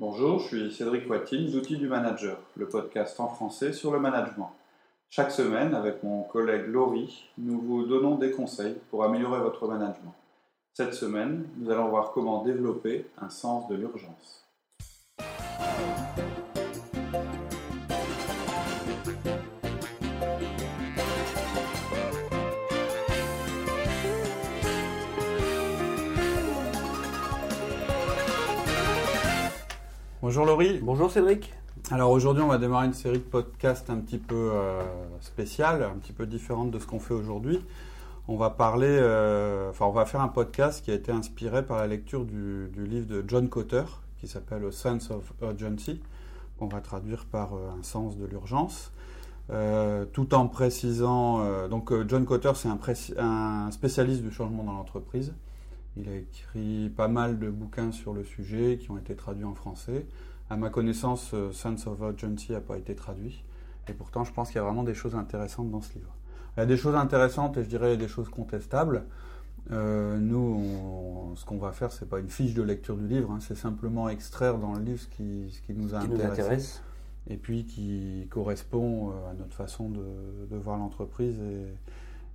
Bonjour, je suis Cédric Watine d'Outils du Manager, le podcast en français sur le management. Chaque semaine, avec mon collègue Laurie, nous vous donnons des conseils pour améliorer votre management. Cette semaine, nous allons voir comment développer un sens de l'urgence. Bonjour Laurie. Bonjour Cédric. Alors aujourd'hui, on va démarrer une série de podcasts un petit peu euh, spéciale, un petit peu différente de ce qu'on fait aujourd'hui. On va parler, euh, enfin, on va faire un podcast qui a été inspiré par la lecture du, livre de John Cotter qui s'appelle A Sense of Urgency, qu'on va traduire par euh, un sens de l'urgence. tout en précisant, donc John Cotter c'est un, un, spécialiste du changement dans l'entreprise. Il a écrit pas mal de bouquins sur le sujet qui ont été traduits en français. À ma connaissance, euh, Sense of Urgency n'a pas été traduit. Et pourtant, je pense qu'il y a vraiment des choses intéressantes dans ce livre. Il y a des choses intéressantes et je dirais des choses contestables. Euh, nous, ce qu'on va faire, c'est pas une fiche de lecture du livre, hein. c'est simplement extraire dans le livre ce qui, ce qui nous a intéressé et puis qui correspond euh, à notre façon de, de voir l'entreprise et,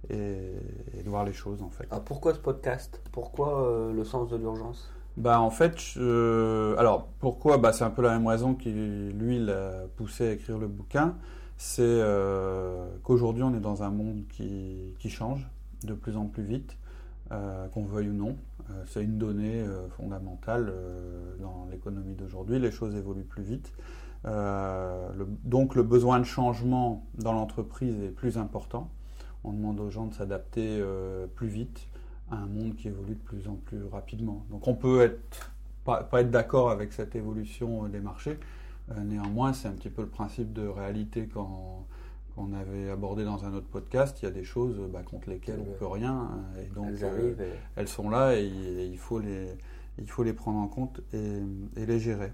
et, de voir les choses en fait. Ah, pourquoi ce podcast? Pourquoi euh, le sens de l'urgence? Bah en fait, alors pourquoi? Bah, C'est un peu la même raison qui lui l'a poussé à écrire le bouquin. C'est euh, qu'aujourd'hui on est dans un monde qui, qui, change de plus en plus vite, euh, qu'on veuille ou non. c'est une donnée fondamentale dans l'économie d'aujourd'hui. Les choses évoluent plus vite. donc le besoin de changement dans l'entreprise est plus important on demande aux gens de s'adapter euh, plus vite à un monde qui évolue de plus en plus rapidement. Donc on peut être, pas, être d'accord avec cette évolution euh, des marchés. Euh, néanmoins, c'est un petit peu le principe de réalité qu'on avait abordé dans un autre podcast. Il y a des choses bah, contre lesquelles on ne peut rien. Et donc elles, sont là et, il, faut les, il faut les prendre en compte et, les gérer.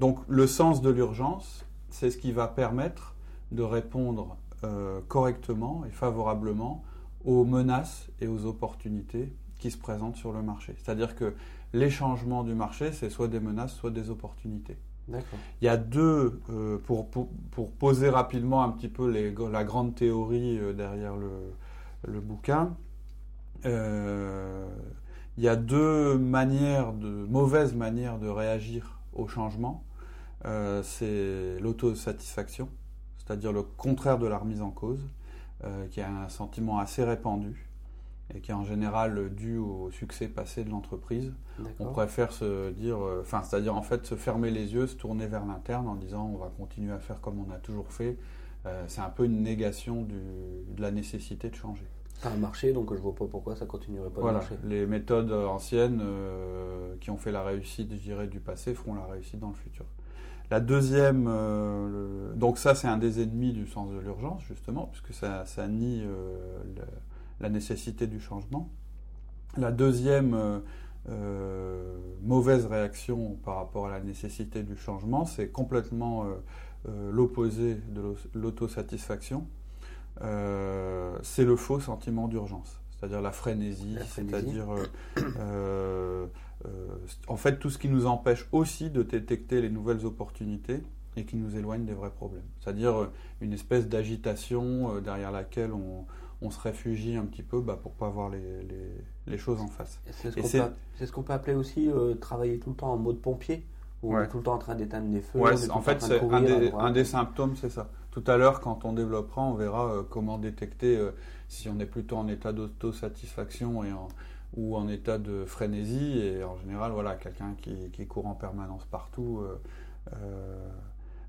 donc le sens de l'urgence, c'est ce qui va permettre de répondre euh, correctement et favorablement aux menaces et aux opportunités qui se présentent sur le marché. C'est-à-dire que les changements du marché, c'est soit des menaces, soit des opportunités. Il y a deux, euh, pour, pour, poser rapidement un petit peu les, la grande théorie euh, derrière le, le bouquin, il y a deux manières, de mauvaises manières de réagir au changement. c'est l'autosatisfaction c'est-à-dire le contraire de la remise en cause, euh, qui est un sentiment assez répandu et qui est en général dû au succès passé de l'entreprise. On préfère se dire, euh, enfin, c'est-à-dire en fait se fermer les yeux, se tourner vers l'interne en disant on va continuer à faire comme on a toujours fait. Euh, c'est un peu une négation de la nécessité de changer. Ça a marché, donc je vois pas pourquoi ça continuerait pas de marcher. Les méthodes anciennes qui ont fait la réussite, je dirais, du passé feront la réussite dans le futur. La deuxième, euh, donc ça c'est un des ennemis du sens de l'urgence justement, puisque ça, ça nie euh, la nécessité du changement. La deuxième euh, mauvaise réaction par rapport à la nécessité du changement, c'est complètement l'opposé de l'autosatisfaction. c'est le faux sentiment d'urgence, c'est-à-dire la frénésie, c'est-à-dire en fait tout ce qui nous empêche aussi de détecter les nouvelles opportunités et qui nous éloigne des vrais problèmes. C'est-à-dire euh, une espèce d'agitation euh, derrière laquelle on, se réfugie un petit peu bah, pour pas voir les, choses en face. C'est ce qu'on peut, appeler aussi travailler tout le temps en mode pompier où on est tout le temps en train d'éteindre des feux. en fait, c'est un, des, symptômes, c'est ça. Tout à l'heure, quand on développera, on verra comment détecter si on est plutôt en état d'autosatisfaction et en, ou en état de frénésie. Et en général, voilà, quelqu'un qui, court en permanence partout. Euh, euh,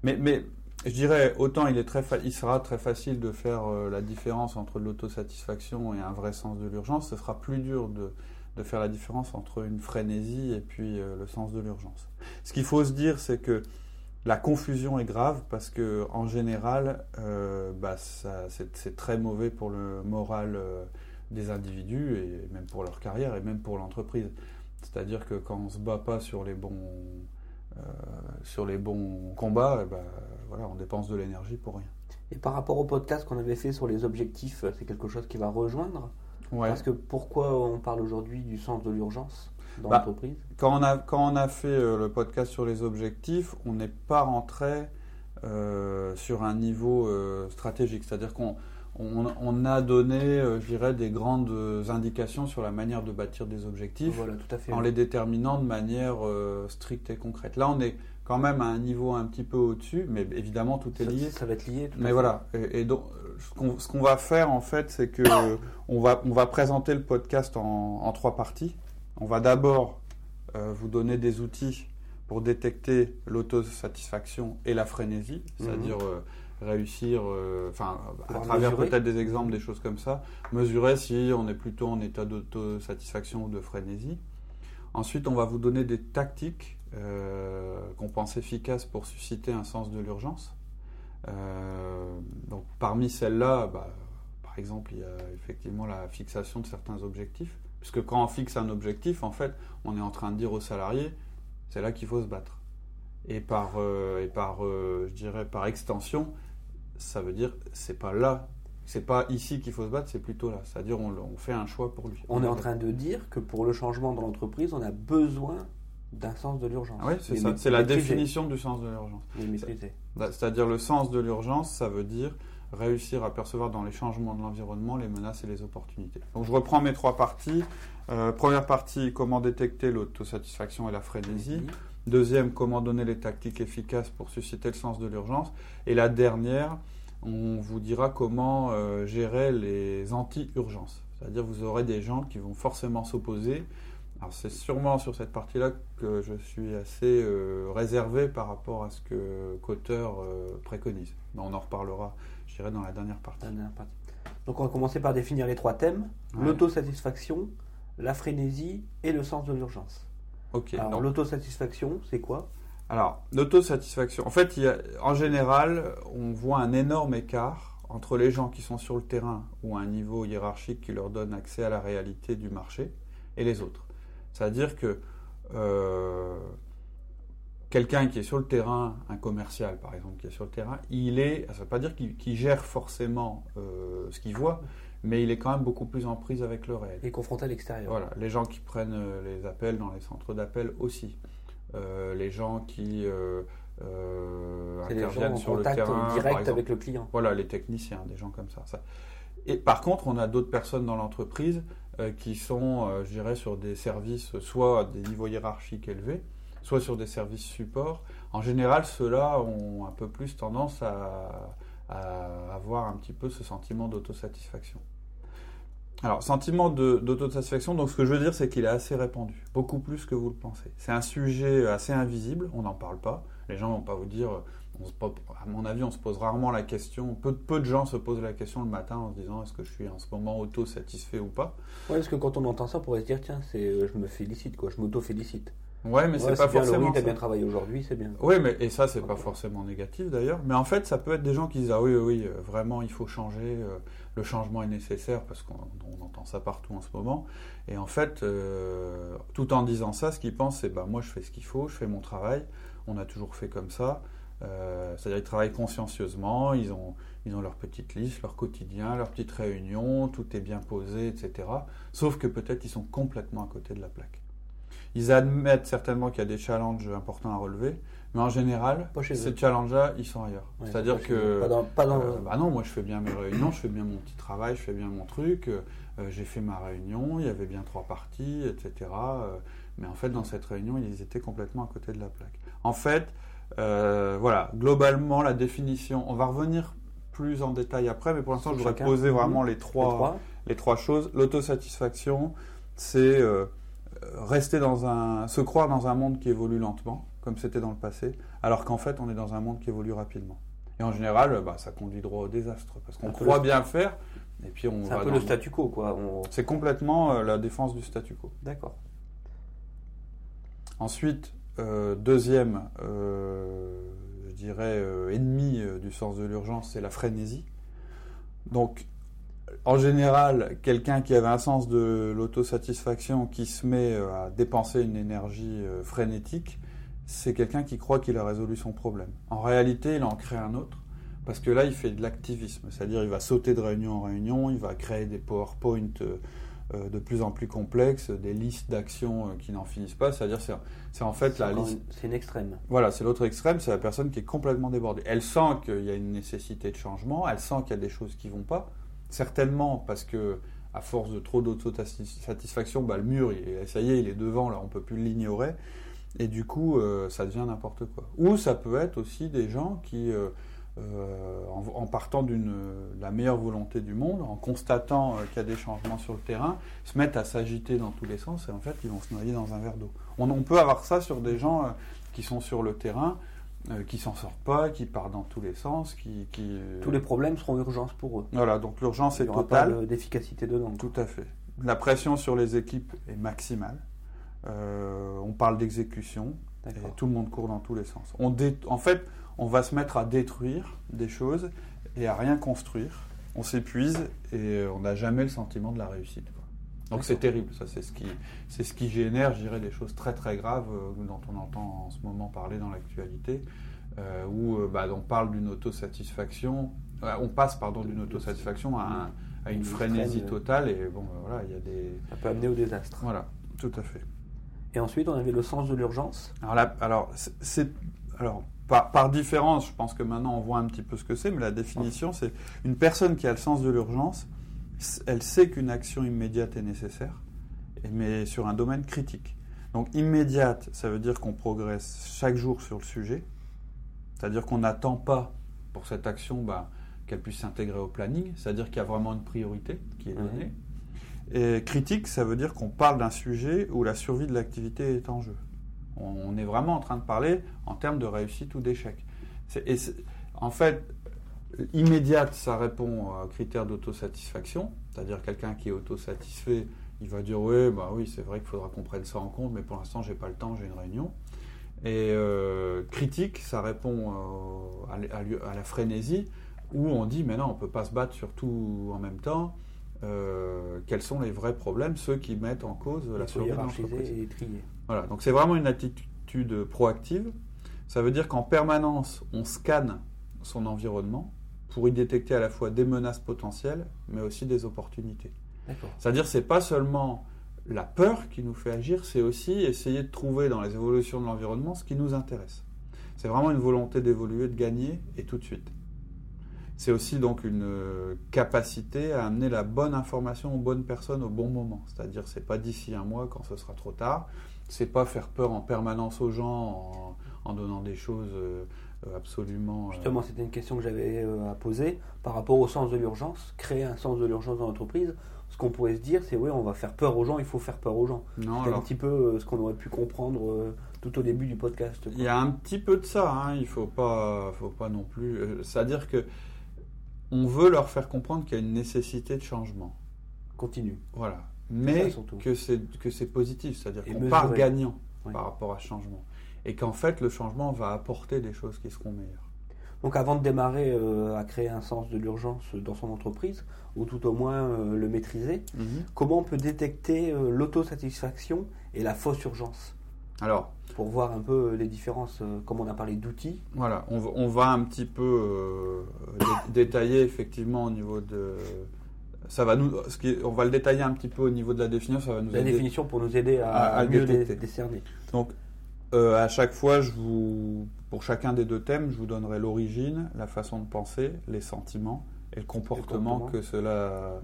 mais, je dirais, autant il, sera très facile de faire euh, la différence entre l'autosatisfaction et un vrai sens de l'urgence, ce sera plus dur de, de, faire la différence entre une frénésie et puis le sens de l'urgence. Ce qu'il faut se dire, c'est que la confusion est grave parce que en général, bah, c'est très mauvais pour le moral des individus et même pour leur carrière et même pour l'entreprise. C'est-à-dire que quand on se bat pas sur les bons, euh, sur les bons combats, eh ben, voilà, on dépense de l'énergie pour rien. Et par rapport au podcast qu'on avait fait sur les objectifs, c'est quelque chose qui va rejoindre? Ouais. Parce que pourquoi on parle aujourd'hui du sens de l'urgence dans Bah, l'entreprise? Quand on a, quand on a fait euh, le podcast sur les objectifs, on n'est pas rentré euh, sur un niveau euh, stratégique. C'est-à-dire qu'on on, on a donné, euh, je dirais, des grandes indications sur la manière de bâtir des objectifs Voilà, tout à fait. en les déterminant de manière euh, stricte et concrète. Là, on est quand même à un niveau un petit peu au-dessus, mais évidemment, tout est lié. ça va être lié. tout Mais voilà, et, et donc ce qu'on ce qu'on va faire en fait, c'est que on va, on va présenter le podcast en, en trois parties. On va d'abord euh, vous donner des outils pour détecter l'autosatisfaction et la frénésie, c'est-à-dire euh, réussir, euh, enfin à travers peut-être des exemples, des choses comme ça, mesurer si on est plutôt en état d'autosatisfaction ou de frénésie. Ensuite, on va vous donner des tactiques euh, qu'on pense efficaces pour susciter un sens de l'urgence. Euh, donc, parmi celles-là, bah, par exemple, il y a effectivement la fixation de certains objectifs. Puisque quand on fixe un objectif, en fait, on est en train de dire aux salariés, c'est là qu'il faut se battre. Et par, euh, et par euh, je dirais, par extension, ça veut dire, c'est pas là, c'est pas ici qu'il faut se battre, c'est plutôt là. C'est-à-dire, on, on fait un choix pour lui. On est en train de dire que pour le changement dans l'entreprise, on a besoin d'un sens de l'urgence. Oui, c'est ça. C'est la définition du sens de l'urgence. Bah, C'est-à-dire le sens de l'urgence, ça veut dire réussir à percevoir dans les changements de l'environnement les menaces et les opportunités. Donc je reprends mes trois parties. Euh, première partie, comment détecter l'autosatisfaction et la frénésie. Deuxième, comment donner les tactiques efficaces pour susciter le sens de l'urgence. Et la dernière, on vous dira comment euh, gérer les anti-urgences. C'est-à-dire vous aurez des gens qui vont forcément s'opposer. Alors c'est sûrement sur cette partie-là que je suis assez euh, réservé par rapport à ce que Cotter euh, préconise. Mais on en reparlera, je dirais, dans la dernière partie. La dernière partie. Donc on va commencer par définir les trois thèmes Ouais. l'autosatisfaction, la frénésie et le sens de l'urgence. Ok. Alors l'autosatisfaction, c'est quoi? Alors, l'autosatisfaction. En fait, il y a- en général, on voit un énorme écart entre les gens qui sont sur le terrain ou à un niveau hiérarchique qui leur donne accès à la réalité du marché et les autres. C'est-à-dire que euh, quelqu'un qui est sur le terrain, un commercial par exemple, qui est sur le terrain, il est, ça ne veut pas dire qu'il qu'il gère forcément euh, ce qu'il voit, mais il est quand même beaucoup plus en prise avec le réel. Et confronté à l'extérieur. Voilà, les gens qui prennent euh, les appels dans les centres d'appel aussi. Euh, les gens qui euh, euh, C'est les gens interviennent en sur le contact terrain. par direct avec le client. Voilà, les techniciens, des gens comme ça. ça. Et par contre, on a d'autres personnes dans l'entreprise euh, qui sont, je dirais, sur des services, soit à des niveaux hiérarchiques élevés, soit sur des services support. En général, ceux-là ont un peu plus tendance à, à avoir un petit peu ce sentiment d'autosatisfaction. Alors, sentiment d'autosatisfaction, donc ce que je veux dire, c'est qu'il est assez répandu, beaucoup plus que vous le pensez. C'est un sujet assez invisible, on n'en parle pas. Les gens ne vont pas vous dire, à mon avis, on se pose rarement la question, peu, de gens se posent la question le matin en se disant est-ce que je suis en ce moment auto-satisfait ou pas? Ouais, parce que quand on entend ça, on pourrait se dire tiens, euh, je me félicite, je m'auto-félicite. Ouais, mais Ouais, c'est pas bien, forcément Oui, t'as bien travaillé aujourd'hui, c'est bien. Oui, mais et ça, c'est pas forcément négatif d'ailleurs. Mais en fait, ça peut être des gens qui disent Ah oui, oui, oui, vraiment, il faut changer, euh, le changement est nécessaire, parce qu'on on entend ça partout en ce moment. Et en fait, euh, tout en disant ça, ce qu'ils pensent, c'est Bah, moi, je fais ce qu'il faut, je fais mon travail, on a toujours fait comme ça. Euh, C'est-à-dire, ils travaillent consciencieusement, ils ont, ils ont leur petite liste, leur quotidien, leur petite réunion, tout est bien posé, etc. Sauf que peut-être ils sont complètement à côté de la plaque. Ils admettent certainement qu'il y a des challenges importants à relever, mais en général, ces challenges-là, ils sont ailleurs. Ouais, C'est-à-dire que. Pas dans, pas dans- euh, bah non, moi je fais bien mes réunions, je fais bien mon petit travail, je fais bien mon truc, euh, euh, j'ai fait ma réunion, il y avait bien trois parties, etc. euh, mais en fait, dans cette réunion, ils étaient complètement à côté de la plaque. En fait, voilà, globalement, la définition, on va revenir plus en détail après, mais pour l'instant, je voudrais poser vraiment Mhm. les les trois, trois. les trois choses. L'autosatisfaction, c'est euh, rester dans un, se croire dans un monde qui évolue lentement, comme c'était dans le passé, alors qu'en fait, on est dans un monde qui évolue rapidement. Et en général, bah, ça conduit droit au désastre, parce qu'on croit le- bien faire, et puis on C'est un peu le statu quo, quoi. On- C'est complètement euh, la défense du statu quo. D'accord. Ensuite, euh, deuxième, euh, je dirais, ennemi du sens de l'urgence, c'est la frénésie. Donc, en général, quelqu'un qui avait un sens de l'autosatisfaction, qui se met euh, à dépenser une énergie euh, frénétique, c'est quelqu'un qui croit qu'il a résolu son problème. En réalité, il en crée un autre, parce que là, il fait de l'activisme, c'est-à-dire il va sauter de réunion en réunion, il va créer des PowerPoint euh, de plus en plus complexes, des listes d'actions qui n'en finissent pas. C'est-à-dire, c'est en fait la liste. C'est une extrême. Voilà, c'est l'autre extrême, c'est la personne qui est complètement débordée. Elle sent qu'il y a une nécessité de changement, elle sent qu'il y a des choses qui ne vont pas. Certainement parce que à force de trop d'autosatisfaction, bah, le mur, ça y est, il est devant, là, on peut plus l'ignorer. Et du coup, euh, ça devient n'importe quoi. Ou ça peut être aussi des gens qui, euh, euh, en, partant d'une la meilleure volonté du monde, en constatant qu'il y a des changements sur le terrain, se mettent à s'agiter dans tous les sens et en fait, ils vont se noyer dans un verre d'eau. On, peut avoir ça sur des gens qui sont sur le terrain euh, qui s'en sortent pas, qui partent dans tous les sens, qui... Euh, tous les problèmes seront urgence pour eux. Voilà, donc l'urgence est totale. d'efficacité dedans. Tout à fait. La pression sur les équipes est maximale. Euh, on parle d'exécution et tout le monde court dans tous les sens. On En fait, on va se mettre à détruire des choses et à rien construire. On s'épuise et on n'a jamais le sentiment de la réussite. Donc c'est terrible, ça c'est ce qui c'est ce qui génère, je dirais, des choses très très graves euh, dont on entend en ce moment parler dans l'actualité, euh, où euh, bah, on parle d'une autosatisfaction, on passe pardon d'une autosatisfaction à, une, frénésie totale et bon voilà il y a des ça peut amener au désastre. Voilà, tout à fait. Et ensuite on avait le sens de l'urgence. Alors là, alors c'est alors par, par, différence, je pense que maintenant on voit un petit peu ce que c'est, mais la définition c'est une personne qui a le sens de l'urgence elle sait qu'une action immédiate est nécessaire, mais sur un domaine critique. Donc immédiate, ça veut dire qu'on progresse chaque jour sur le sujet, c'est-à-dire qu'on n'attend pas pour cette action bah, qu'elle puisse s'intégrer au planning, c'est-à-dire qu'il y a vraiment une priorité qui est donnée. Et critique, ça veut dire qu'on parle d'un sujet où la survie de l'activité est en jeu. On, est vraiment en train de parler en termes de réussite ou d'échec. En fait, Immédiate, ça répond aux critères d'autosatisfaction, c'est-à-dire quelqu'un qui est autosatisfait, il va dire oui, bah oui, c'est vrai qu'il faudra qu'on prenne ça en compte, mais pour l'instant, j'ai pas le temps, j'ai une réunion. Et euh, critique, ça répond euh, à, la frénésie, où on dit mais non, on peut pas se battre sur tout en même temps. Euh, quels sont les vrais problèmes, ceux qui mettent en cause la survie de l'entreprise. Voilà, donc c'est vraiment une attitude proactive. Ça veut dire qu'en permanence, on scanne son environnement pour y détecter à la fois des menaces potentielles, mais aussi des opportunités. C'est-à-dire, c'est pas seulement la peur qui nous fait agir, c'est aussi essayer de trouver dans les évolutions de l'environnement ce qui nous intéresse. C'est vraiment une volonté d'évoluer, de gagner, et tout de suite. C'est aussi donc une euh, capacité à amener la bonne information aux bonnes personnes au bon moment. C'est-à-dire, c'est pas d'ici un mois quand ce sera trop tard. C'est pas faire peur en permanence aux gens en, donnant des choses euh, absolument. Euh, Justement, c'était une question que j'avais euh, à poser par rapport au sens de l'urgence. Créer un sens de l'urgence dans l'entreprise, ce qu'on pourrait se dire, c'est oui, on va faire peur aux gens, il faut faire peur aux gens. C'est un petit peu ce qu'on aurait pu comprendre tout au début du podcast. Il y a un petit peu de ça, hein. il faut pas, faut pas non plus. C'est-à-dire que on veut leur faire comprendre qu'il y a une nécessité de changement. Continue. Voilà. Mais que c'est que c'est positif, c'est-à-dire qu'on part gagnant par rapport à ce changement et qu'en fait le changement va apporter des choses qui seront meilleures. Donc avant de démarrer euh, à créer un sens de l'urgence dans son entreprise, ou tout au moins euh, le maîtriser, mhm. comment on peut détecter euh, l'autosatisfaction et la fausse urgence? Alors, pour voir un peu les différences, comme on a parlé d'outils. Voilà, on, va un petit peu détailler effectivement au niveau de ça va nous, ce qui, on va le détailler un petit peu au niveau de la définition. Ça va nous la définition pour nous aider à, mieux décerner. Donc, euh, à chaque fois, je vous, pour chacun des deux thèmes, je vous donnerai l'origine, la façon de penser, les sentiments et le comportement, que cela,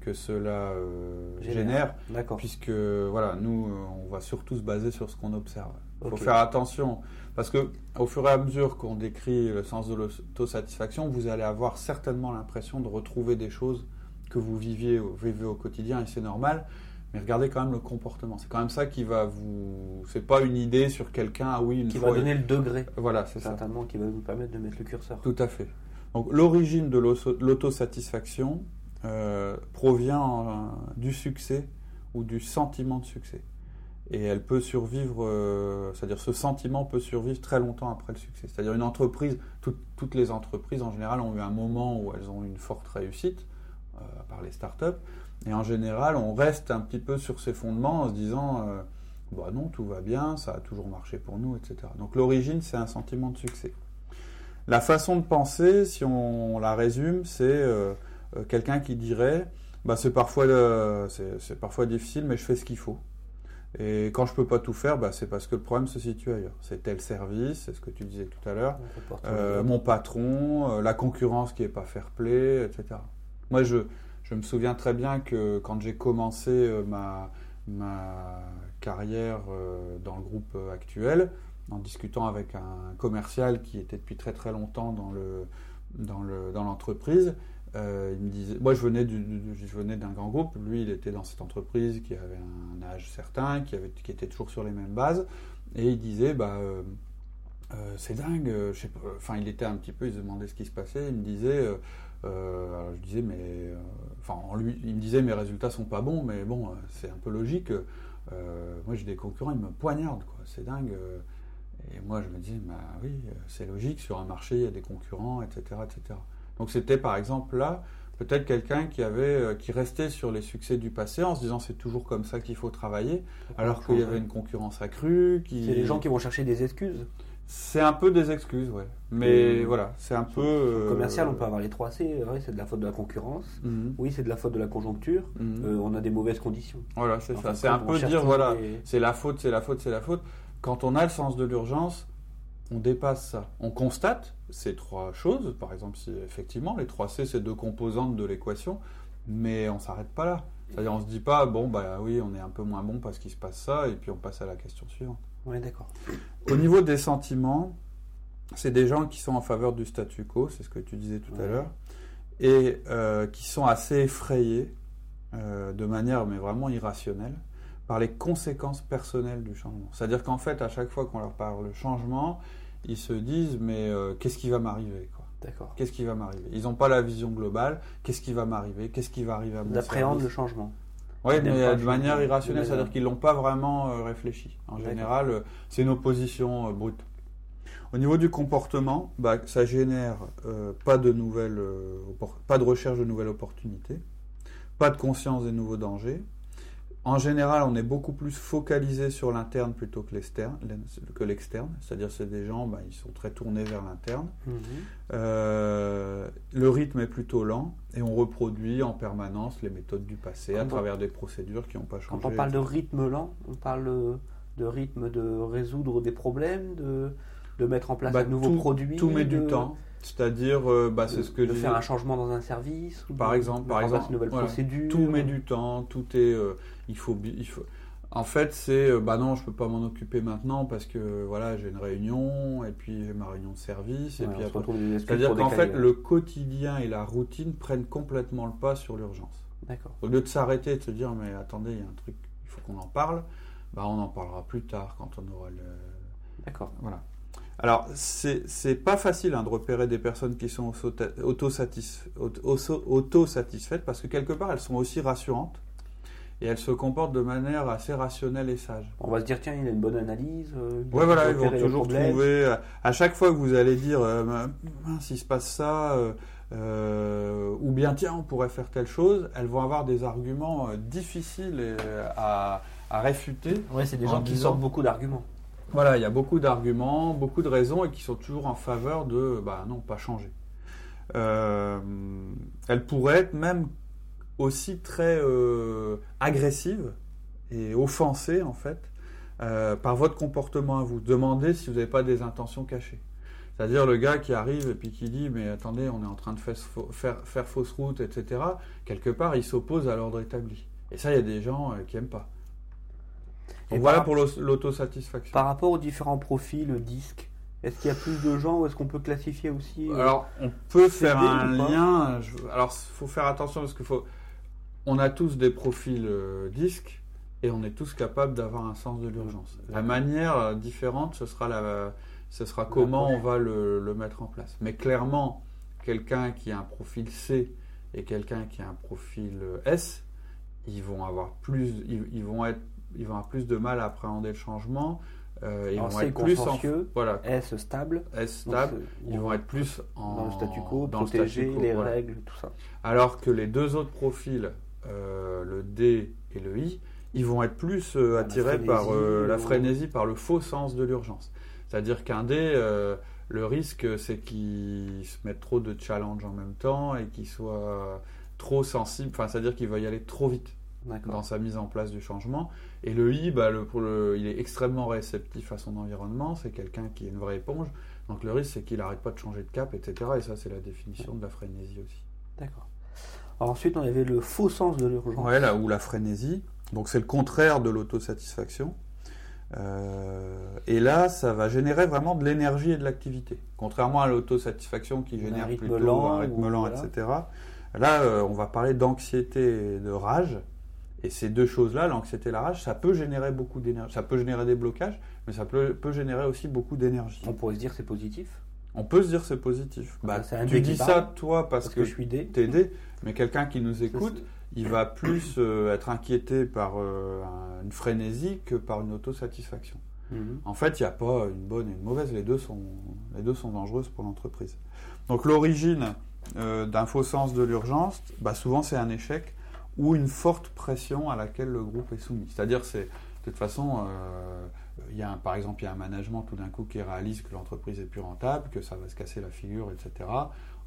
que cela euh, génère. Puisque voilà, nous, euh, on va surtout se baser sur ce qu'on observe. Il faut faire attention parce que au fur et à mesure qu'on décrit le sens de l'autosatisfaction, vous allez avoir certainement l'impression de retrouver des choses que vous viviez, vivez au quotidien et c'est normal mais regardez quand même le comportement. C'est quand même ça qui va vous. C'est pas une idée sur quelqu'un, ah oui, une Qui va donner le degré. Voilà, c'est ça. Certainement, qui va vous permettre de mettre le curseur. Tout à fait. Donc, l'origine de l'autosatisfaction euh, provient euh, du succès ou du sentiment de succès. Et elle peut survivre, euh, c'est-à-dire ce sentiment peut survivre très longtemps après le succès. C'est-à-dire une entreprise, toutes les entreprises en général ont eu un moment où elles ont eu une forte réussite, à part les startups, et en général, on reste un petit peu sur ces fondements en se disant euh, bah non, tout va bien, ça a toujours marché pour nous, etc. Donc l'origine, c'est un sentiment de succès. La façon de penser, si on la résume, c'est euh, euh, quelqu'un qui dirait bah, c'est parfois, c'est parfois difficile, mais je fais ce qu'il faut. Et quand je peux pas tout faire, bah, c'est parce que le problème se situe ailleurs. C'est tel service, c'est ce que tu disais tout à l'heure, euh, mon patron, euh, la concurrence qui est pas fair play, etc. Moi, je, me souviens très bien que quand j'ai commencé euh, ma, carrière dans le groupe actuel, en discutant avec un commercial qui était depuis très très longtemps dans le dans le dans l'entreprise, euh, il me disait, moi je venais, du, d'un grand groupe, lui il était dans cette entreprise qui avait un âge certain, qui, était toujours sur les mêmes bases, et il disait, bah, euh, euh, c'est dingue, enfin il était un petit peu, il se demandait ce qui se passait, il me disait, alors je disais, mais, enfin lui, il me disait mes résultats sont pas bons, mais bon, c'est un peu logique, moi j'ai des concurrents, ils me poignardent, quoi, c'est dingue. et moi je me disais, bah oui, c'est logique, sur un marché il y a des concurrents, etc. etc. Donc c'était par exemple là peut-être quelqu'un qui avait euh, qui restait sur les succès du passé en se disant c'est toujours comme ça qu'il faut travailler, alors qu'il y avait une concurrence accrue. Qui... C'est les gens qui vont chercher des excuses. C'est un peu des excuses, ouais. Mais voilà, c'est un peu. Euh, commercial, on peut avoir les trois C. c'est de la faute de la concurrence. Mhm. Oui, c'est de la faute de la conjoncture. Mhm. Euh, on a des mauvaises conditions. Voilà, c'est ça. C'est un peu dire voilà, c'est la faute, c'est la faute, c'est la faute. Quand on a le sens de l'urgence, on dépasse ça. On constate ces trois choses, par exemple, si effectivement les trois C, c'est deux composantes de l'équation, mais on s'arrête pas là. C'est-à-dire, on se dit pas, bon, bah oui, on est un peu moins bon parce qu'il se passe ça, et puis on passe à la question suivante. Oui, d'accord. Au niveau des sentiments, c'est des gens qui sont en faveur du statu quo, c'est ce que tu disais tout à l'heure, et euh, qui sont assez effrayés, euh, de manière mais vraiment irrationnelle, par les conséquences personnelles du changement. C'est-à-dire qu'en fait, à chaque fois qu'on leur parle de changement, ils se disent mais euh, qu'est-ce qui va m'arriver D'accord. Qu'est-ce qui va m'arriver? Ils n'ont pas la vision globale. Qu'est-ce qui va m'arriver? Qu'est-ce qui va arriver à moi D'appréhender le changement. Oui, mais de manière irrationnelle, c'est-à-dire qu'ils l'ont pas vraiment euh, réfléchi. En général, euh, c'est une opposition brute. Au niveau du comportement, bah, ça génère pas de nouvelles, pas de recherche de nouvelles opportunités, pas de conscience des nouveaux dangers, en général, on est beaucoup plus focalisé sur l'interne plutôt que l'externe. C'est-à-dire, c'est des gens, bah, ils sont très tournés vers l'interne. Mhm. Euh, le rythme est plutôt lent et on reproduit en permanence les méthodes du passé à travers des procédures qui n'ont pas changé. Quand on parle de rythme lent, on parle de rythme de résoudre des problèmes, de, de mettre en place bah, un nouveau produit. Tout met du temps. C'est-à-dire, euh, bah, c'est ce que de faire un changement dans un service, par exemple, par exemple, une nouvelle procédure. Tout met du temps, tout est, euh, il faut, il faut. En fait, c'est, euh, bah non, je peux pas m'en occuper maintenant parce que voilà, j'ai une réunion et puis j'ai ma réunion de service et puis C'est-à-dire qu'en fait, le quotidien et la routine prennent complètement le pas sur l'urgence. D'accord. Au lieu de s'arrêter et de se dire, mais attendez, il y a un truc, il faut qu'on en parle. Bah, on en parlera plus tard quand on aura le. D'accord. Voilà. Alors, c'est pas facile hein, de repérer des personnes qui sont auto-satisfaites parce que quelque part, elles sont aussi rassurantes et elles se comportent de manière assez rationnelle et sage. On va se dire, tiens, il a une bonne analyse. Euh, oui, voilà, ils vont toujours trouver. Euh, à chaque fois que vous allez dire, euh, s'il se passe ça, ou bien, tiens, on pourrait faire telle chose, elles vont avoir des arguments difficiles à, réfuter. Oui, c'est des gens qui sortent beaucoup d'arguments. Voilà, il y a beaucoup d'arguments, beaucoup de raisons et qui sont toujours en faveur de, bah non, pas changer. Euh, elle pourrait être même aussi très euh, agressive et offensée en fait euh, par votre comportement à vous. Demandez si vous n'avez pas des intentions cachées. C'est-à-dire le gars qui arrive et puis qui dit mais attendez on est en train de faire, faire, faire fausse route etc. Quelque part il s'oppose à l'ordre établi. Et ça il y a des gens qui aiment pas voilà pour l'autosatisfaction. Par rapport aux différents profils disques, est-ce qu'il y a plus de gens ou est-ce qu'on peut classifier aussi euh, Alors, on peut faire un lien. alors, il faut faire attention parce qu'il faut. On a tous des profils euh, disques et on est tous capables d'avoir un sens de l'urgence. La manière euh, différente, ce sera, la, ce sera comment on va le, le, mettre en place. Mais clairement, quelqu'un qui a un profil C et quelqu'un qui a un profil S, ils vont avoir plus, ils vont être ils vont avoir plus de mal à appréhender le changement. Euh, ils vont être plus en voilà S stable? S stable. ils vont être plus en dans le statu quo, dans protéger les règles, tout ça. Alors que les deux autres profils, euh, le D et le I, ils vont être plus euh, attirés par la frénésie, par le faux sens de l'urgence. C'est-à-dire qu'un D, le risque, c'est qu'il se mette trop de challenge en même temps et qu'il soit trop sensible, enfin, c'est-à-dire qu'il va y aller trop vite dans sa mise en place du changement. Et le I, bah, le, pour le, il est extrêmement réceptif à son environnement, c'est quelqu'un qui est une vraie éponge. Donc le risque, c'est qu'il n'arrête pas de changer de cap, etc. Et ça, c'est la définition de la frénésie aussi. D'accord. ensuite, on avait le faux sens de l'urgence. Ouais, là, ou la frénésie. Donc c'est le contraire de l'autosatisfaction. Euh, et là, ça va générer vraiment de l'énergie et de l'activité. Contrairement à l'autosatisfaction qui génère plutôt un rythme lent, etc. Là, euh, on va parler d'anxiété et de rage. Et ces deux choses-là, l'anxiété et la rage, ça peut générer beaucoup d'énergie. Ça peut générer des blocages, mais ça peut, peut générer aussi beaucoup d'énergie. On pourrait se dire c'est positif? On peut se dire c'est positif. Bah, tu dis ça, toi, parce, que, je suis mais quelqu'un qui nous écoute, il va plus euh, être inquiété par euh, une frénésie que par une autosatisfaction. Mhm. En fait, il n'y a pas une bonne et une mauvaise, les deux sont, les deux sont dangereuses pour l'entreprise. Donc l'origine euh, d'un faux sens de l'urgence, bah, souvent c'est un échec ou une forte pression à laquelle le groupe est soumis. C'est-à-dire, c'est de toute façon, il y a par exemple, il y a un management tout d'un coup qui réalise que l'entreprise est plus rentable, que ça va se casser la figure, etc.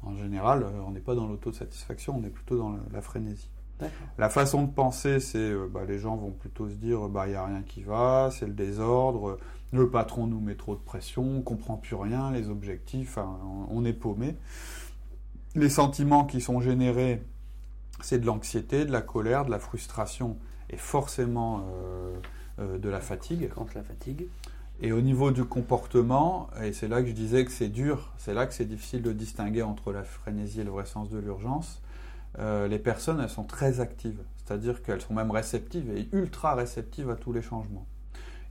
En général, on n'est pas dans l'autosatisfaction, on est plutôt dans la frénésie. La façon de penser, c'est euh, bah, les gens vont plutôt se dire bah il n'y a rien qui va, c'est le désordre, le patron nous met trop de pression, on comprend plus rien, les objectifs, on est paumé. Les sentiments qui sont générés, c'est de l'anxiété, de la colère, de la frustration et forcément euh, euh, de la fatigue. Quand la fatigue. Et au niveau du comportement, et c'est là que je disais que c'est dur, c'est là que c'est difficile de distinguer entre la frénésie et le vrai sens de l'urgence euh, les personnes, elles sont très actives. C'est-à-dire qu'elles sont même réceptives et ultra réceptives à tous les changements.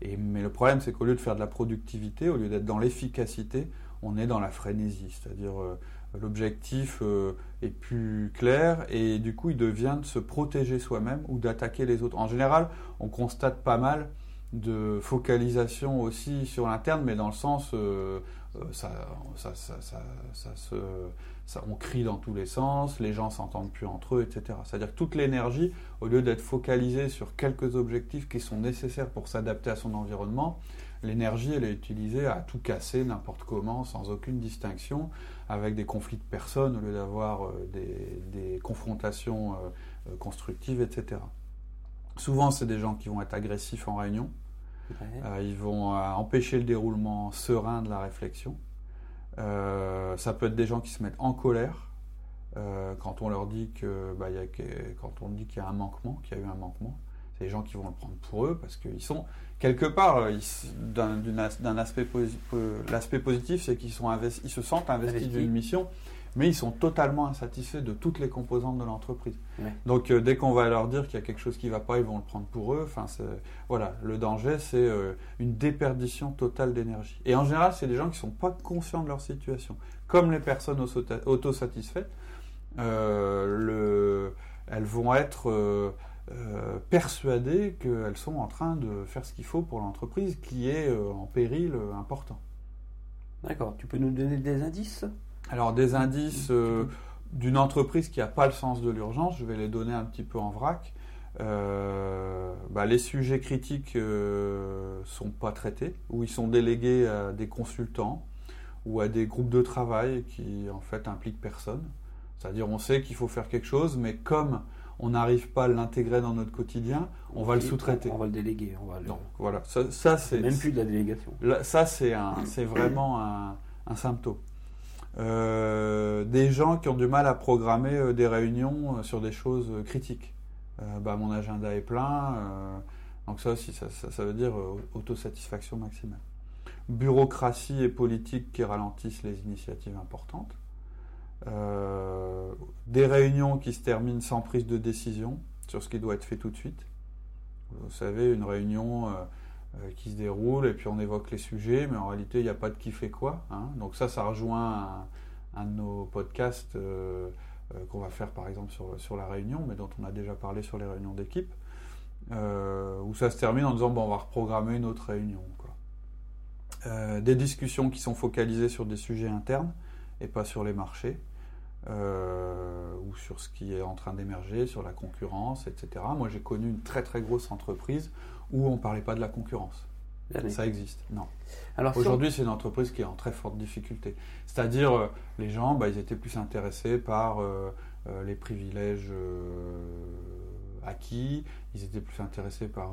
Et, mais le problème, c'est qu'au lieu de faire de la productivité, au lieu d'être dans l'efficacité, on est dans la frénésie. C'est-à-dire euh, l'objectif euh, est plus clair et du coup, il devient de se protéger soi-même ou d'attaquer les autres. En général, on constate pas mal de focalisation aussi sur l'interne, mais dans le sens, ça, ça, ça, ça, se on crie dans tous les sens, les gens s'entendent plus entre eux, etc. C'est-à-dire que toute l'énergie, au lieu d'être focalisée sur quelques objectifs qui sont nécessaires pour s'adapter à son environnement, l'énergie, elle est utilisée à tout casser n'importe comment, sans aucune distinction, avec des conflits de personnes au lieu d'avoir euh, des, confrontations euh, euh, constructives, etc. Souvent, c'est des gens qui vont être agressifs en réunion. ils vont empêcher le déroulement serein de la réflexion. Euh, ça peut être des gens qui se mettent en colère euh, quand on leur dit que, bah, y a, quand on dit qu'il y a un manquement, qu'il y a eu un manquement. C'est des gens qui vont le prendre pour eux parce qu'ils sont quelque part d'un aspect l'aspect positif, c'est qu'ils ils se sentent investis d'une mission mais ils sont totalement insatisfaits de toutes les composantes de l'entreprise. Donc euh, dès qu'on va leur dire qu'il y a quelque chose qui ne va pas, ils vont le prendre pour eux. Enfin, voilà, le danger, c'est euh, une déperdition totale d'énergie. Et en général, c'est des gens qui ne sont pas conscients de leur situation. Comme les personnes autosatisfaites, euh, le, elles vont être persuadées qu'elles sont en train de faire ce qu'il faut pour l'entreprise, qui est en péril important. D'accord. Tu peux nous donner des indices? Alors des indices euh, d'une entreprise qui n'a pas le sens de l'urgence, je vais les donner un petit peu en vrac. Euh, bah, les sujets critiques ne euh, sont pas traités, ou ils sont délégués à des consultants ou à des groupes de travail qui en fait impliquent personne. C'est-à-dire on sait qu'il faut faire quelque chose, mais comme on n'arrive pas à l'intégrer dans notre quotidien, on va le sous-traiter. On va le déléguer. Donc voilà, ça, c'est même plus de la délégation. ça c'est vraiment un symptôme. Euh, des gens qui ont du mal à programmer euh, des réunions euh, sur des choses critiques. bah, mon agenda est plein, donc ça aussi, ça, ça, veut dire autosatisfaction maximale. Bureaucratie et politique qui ralentissent les initiatives importantes. Des réunions qui se terminent sans prise de décision sur ce qui doit être fait tout de suite. Vous savez, une réunion euh, qui se déroule et puis on évoque les sujets, mais en réalité il n'y a pas de qui fait quoi. Hein. Donc ça, ça rejoint un, de nos podcasts euh, euh, qu'on va faire par exemple sur, sur la réunion, mais dont on a déjà parlé sur les réunions d'équipe, où ça se termine en disant bon, on va reprogrammer une autre réunion. des discussions qui sont focalisées sur des sujets internes et pas sur les marchés. Ou sur ce qui est en train d'émerger, sur la concurrence, etc. Moi, j'ai connu une très très grosse entreprise où on ne parlait pas de la concurrence. Ça existe, non. Aujourd'hui, c'est une entreprise qui est en très forte difficulté. C'est-à-dire, euh, les gens, bah, ils étaient plus intéressés par euh, les privilèges acquis, ils étaient plus intéressés par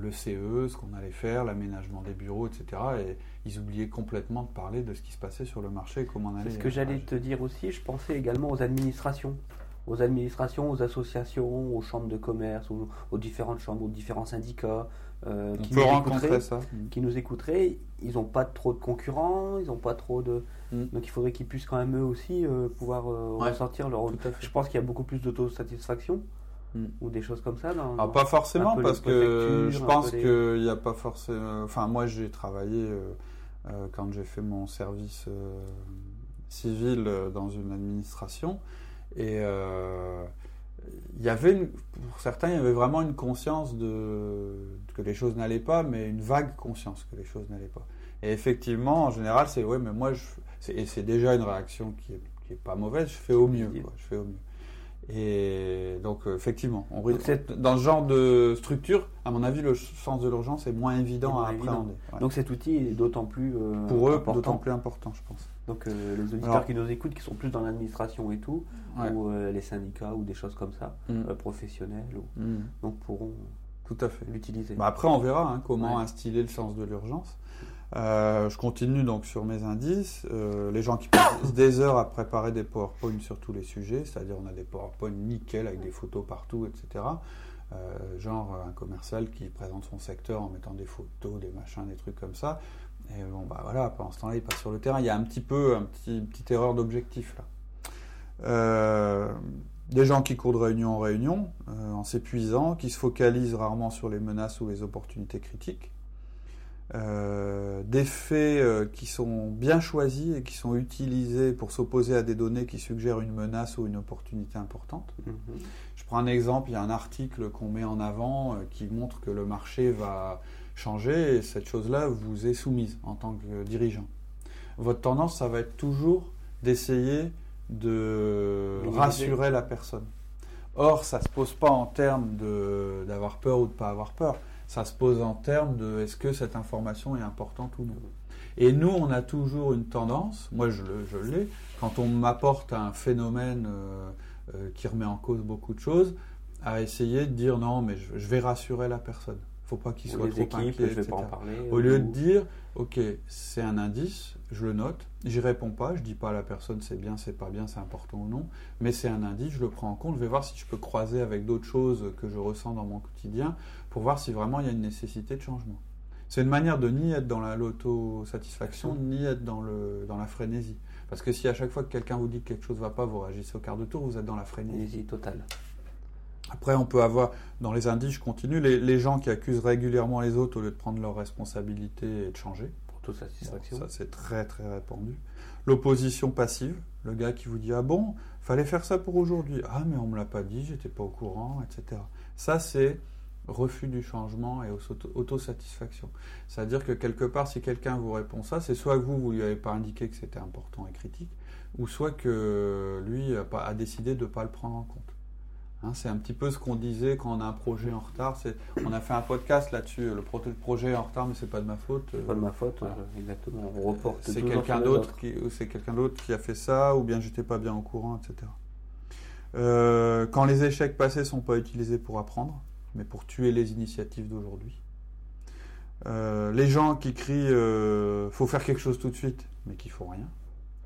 le CE, ce qu'on allait faire, l'aménagement des bureaux, etc. Et ils oubliaient complètement de parler de ce qui se passait sur le marché et comment on allait. C'est ce que j'allais te dire aussi, je pensais également aux administrations aux administrations, aux associations, aux chambres de commerce, aux, différentes chambres, aux différents syndicats euh, qui, nous écouteraient, ça. qui nous écouteraient. Ils n'ont pas trop de concurrents, ils n'ont pas trop de. Mm. Donc il faudrait qu'ils puissent quand même eux aussi euh, pouvoir euh, ressortir leur. Je pense qu'il y a beaucoup plus d'autosatisfaction. Mm. Ou des choses comme ça dans, pas forcément, parce que je pense qu'il n'y a pas forcément. Enfin, moi j'ai travaillé quand j'ai fait mon service civil dans une administration. Et euh, il y avait, pour certains, il y avait vraiment une conscience de, que les choses n'allaient pas, mais une vague conscience que les choses n'allaient pas. Et effectivement, en général, c'est ouais, mais moi, je, et c'est déjà une réaction qui est, qui est pas mauvaise, je fais au mieux. Quoi, je fais au mieux. Et donc, euh, effectivement, on, dans ce genre de structure, à mon avis, le sens de l'urgence est moins évident à appréhender. Donc cet outil est d'autant plus euh, pour eux d'autant plus important, je pense. Donc euh, les auditeurs qui nous écoutent, qui sont plus dans l'administration et tout, ou les syndicats ou des choses comme ça, mm. professionnels, mm. donc pourront tout à fait l'utiliser. Bah après, on verra hein, comment instiller le sens de l'urgence. Euh, je continue donc sur mes indices. Euh, les gens qui passent des heures à préparer des PowerPoint sur tous les sujets, c'est-à-dire on a des PowerPoint nickel avec des photos partout, etc. Euh, genre un commercial qui présente son secteur en mettant des photos, des machins, des trucs comme ça. Et bon, bah voilà, pendant ce temps-là, il passe sur le terrain. Il y a un petit peu, petit, une petite erreur d'objectif là. des gens qui courent de réunion en réunion, en s'épuisant, qui se focalisent rarement sur les menaces ou les opportunités critiques euh, des faits euh, qui sont bien choisis et qui sont utilisés pour s'opposer à des données qui suggèrent une menace ou une opportunité importante. Mhm. Je prends un exemple, il y a un article qu'on met en avant euh, qui montre que le marché va changer et cette chose-là vous est soumise en tant que dirigeant. Votre tendance, ça va être toujours d'essayer de rassurer la personne. Or, ça ne se pose pas en termes d'avoir peur ou de ne pas avoir peur ça se pose en termes de est-ce que cette information est importante ou non. Et nous, on a toujours une tendance, moi je, l'ai, quand on m'apporte un phénomène euh, euh, qui remet en cause beaucoup de choses, à essayer de dire non, mais je, vais rassurer la personne. Il ne faut pas qu'il soit trop inquiet, etc. Au lieu de dire, ok, c'est un indice, je le note, j'y réponds pas, je dis pas à la personne c'est bien, c'est pas bien, c'est important ou non, mais c'est un indice, je le prends en compte, je vais voir si je peux croiser avec d'autres choses que je ressens dans mon quotidien pour voir si vraiment il y a une nécessité de changement. C'est une manière de ni être dans l'autosatisfaction, ni être dans, le, dans la frénésie. Parce que si à chaque fois que quelqu'un vous dit que quelque chose ne va pas, vous réagissez au quart de tour, vous êtes dans la frénésie. totale. Après, on peut avoir, dans les indices, je continue, les, gens qui accusent régulièrement les autres au lieu de prendre leurs responsabilités et de changer. Pour autosatisfaction. ça, c'est très, très répandu. L'opposition passive, le gars qui vous dit Ah bon, fallait faire ça pour aujourd'hui. Ah, mais on ne me l'a pas dit, j'étais pas au courant, etc. Ça, c'est refus du changement et autosatisfaction. C'est-à-dire que quelque part, si quelqu'un vous répond ça, c'est soit que vous, vous lui avez pas indiqué que c'était important et critique, ou soit que lui a, décidé de ne pas le prendre en compte. Hein, c'est un petit peu ce qu'on disait quand on a un projet en retard. On a fait un podcast là-dessus, le projet est en retard, mais c'est pas de ma faute. C'est pas de ma faute, exactement. On reporte. C'est quelqu'un d'autre qui, c'est quelqu'un d'autre qui a fait ça, ou bien j'étais pas bien au courant, etc. Euh, quand les échecs passés sont pas utilisés pour apprendre, mais pour tuer les initiatives d'aujourd'hui. Euh, les gens qui crient euh, faut faire quelque chose tout de suite, mais qui font rien.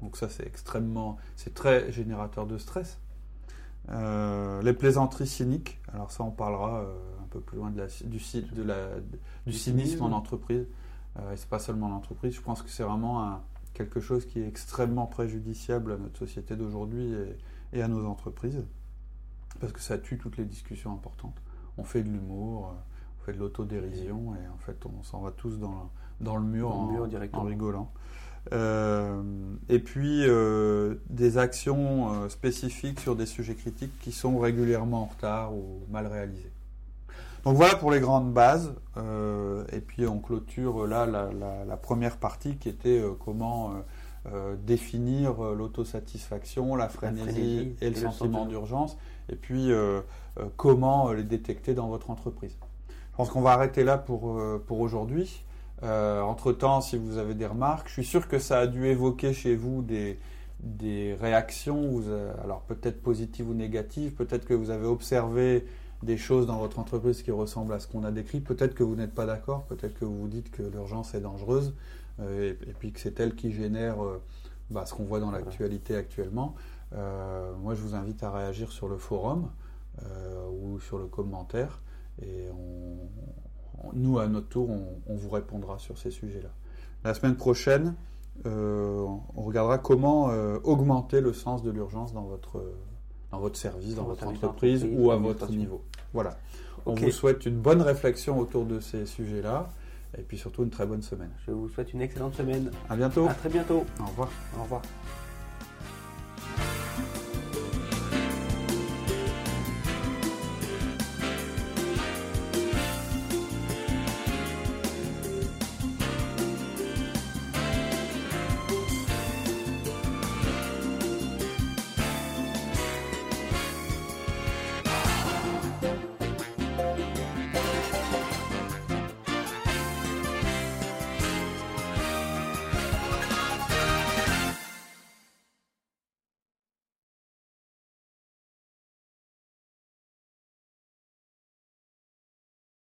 Donc ça c'est extrêmement, c'est très générateur de stress. Euh, les plaisanteries cyniques, alors ça on parlera un peu plus loin de la, du, de la, du, cynisme, en entreprise. et c'est pas seulement en entreprise, je pense que c'est vraiment quelque chose qui est extrêmement préjudiciable à notre société d'aujourd'hui et, et à nos entreprises, parce que ça tue toutes les discussions importantes on fait de l'humour, euh, on fait de l'autodérision et en fait on s'en va tous dans, dans le mur, en, rigolant. Euh, et puis euh, des actions spécifiques sur des sujets critiques qui sont régulièrement en retard ou mal réalisées. Donc voilà pour les grandes bases. et puis on clôture là la, première partie qui était comment définir l'autosatisfaction, la frénésie, et, le sentiment d'urgence et puis euh, euh, comment euh, les détecter dans votre entreprise. Je pense qu'on va arrêter là pour, pour aujourd'hui. entre-temps, si vous avez des remarques, je suis sûr que ça a dû évoquer chez vous des, des réactions, alors peut-être positives ou négatives, peut-être que vous avez observé des choses dans votre entreprise qui ressemblent à ce qu'on a décrit, peut-être que vous n'êtes pas d'accord, peut-être que vous vous dites que l'urgence est dangereuse, et, puis que c'est elle qui génère bah, ce qu'on voit dans l'actualité actuellement. Moi, je vous invite à réagir sur le forum ou sur le commentaire, et nous, à notre tour, on vous répondra sur ces sujets-là. La semaine prochaine, euh, on regardera comment euh, augmenter le sens de l'urgence dans votre, dans votre service, dans, votre entreprise ou à votre niveau. Voilà. On vous souhaite une bonne réflexion autour de ces sujets-là et puis surtout une très bonne semaine. Je vous souhaite une excellente semaine. À bientôt. À très bientôt. Au revoir. Au revoir.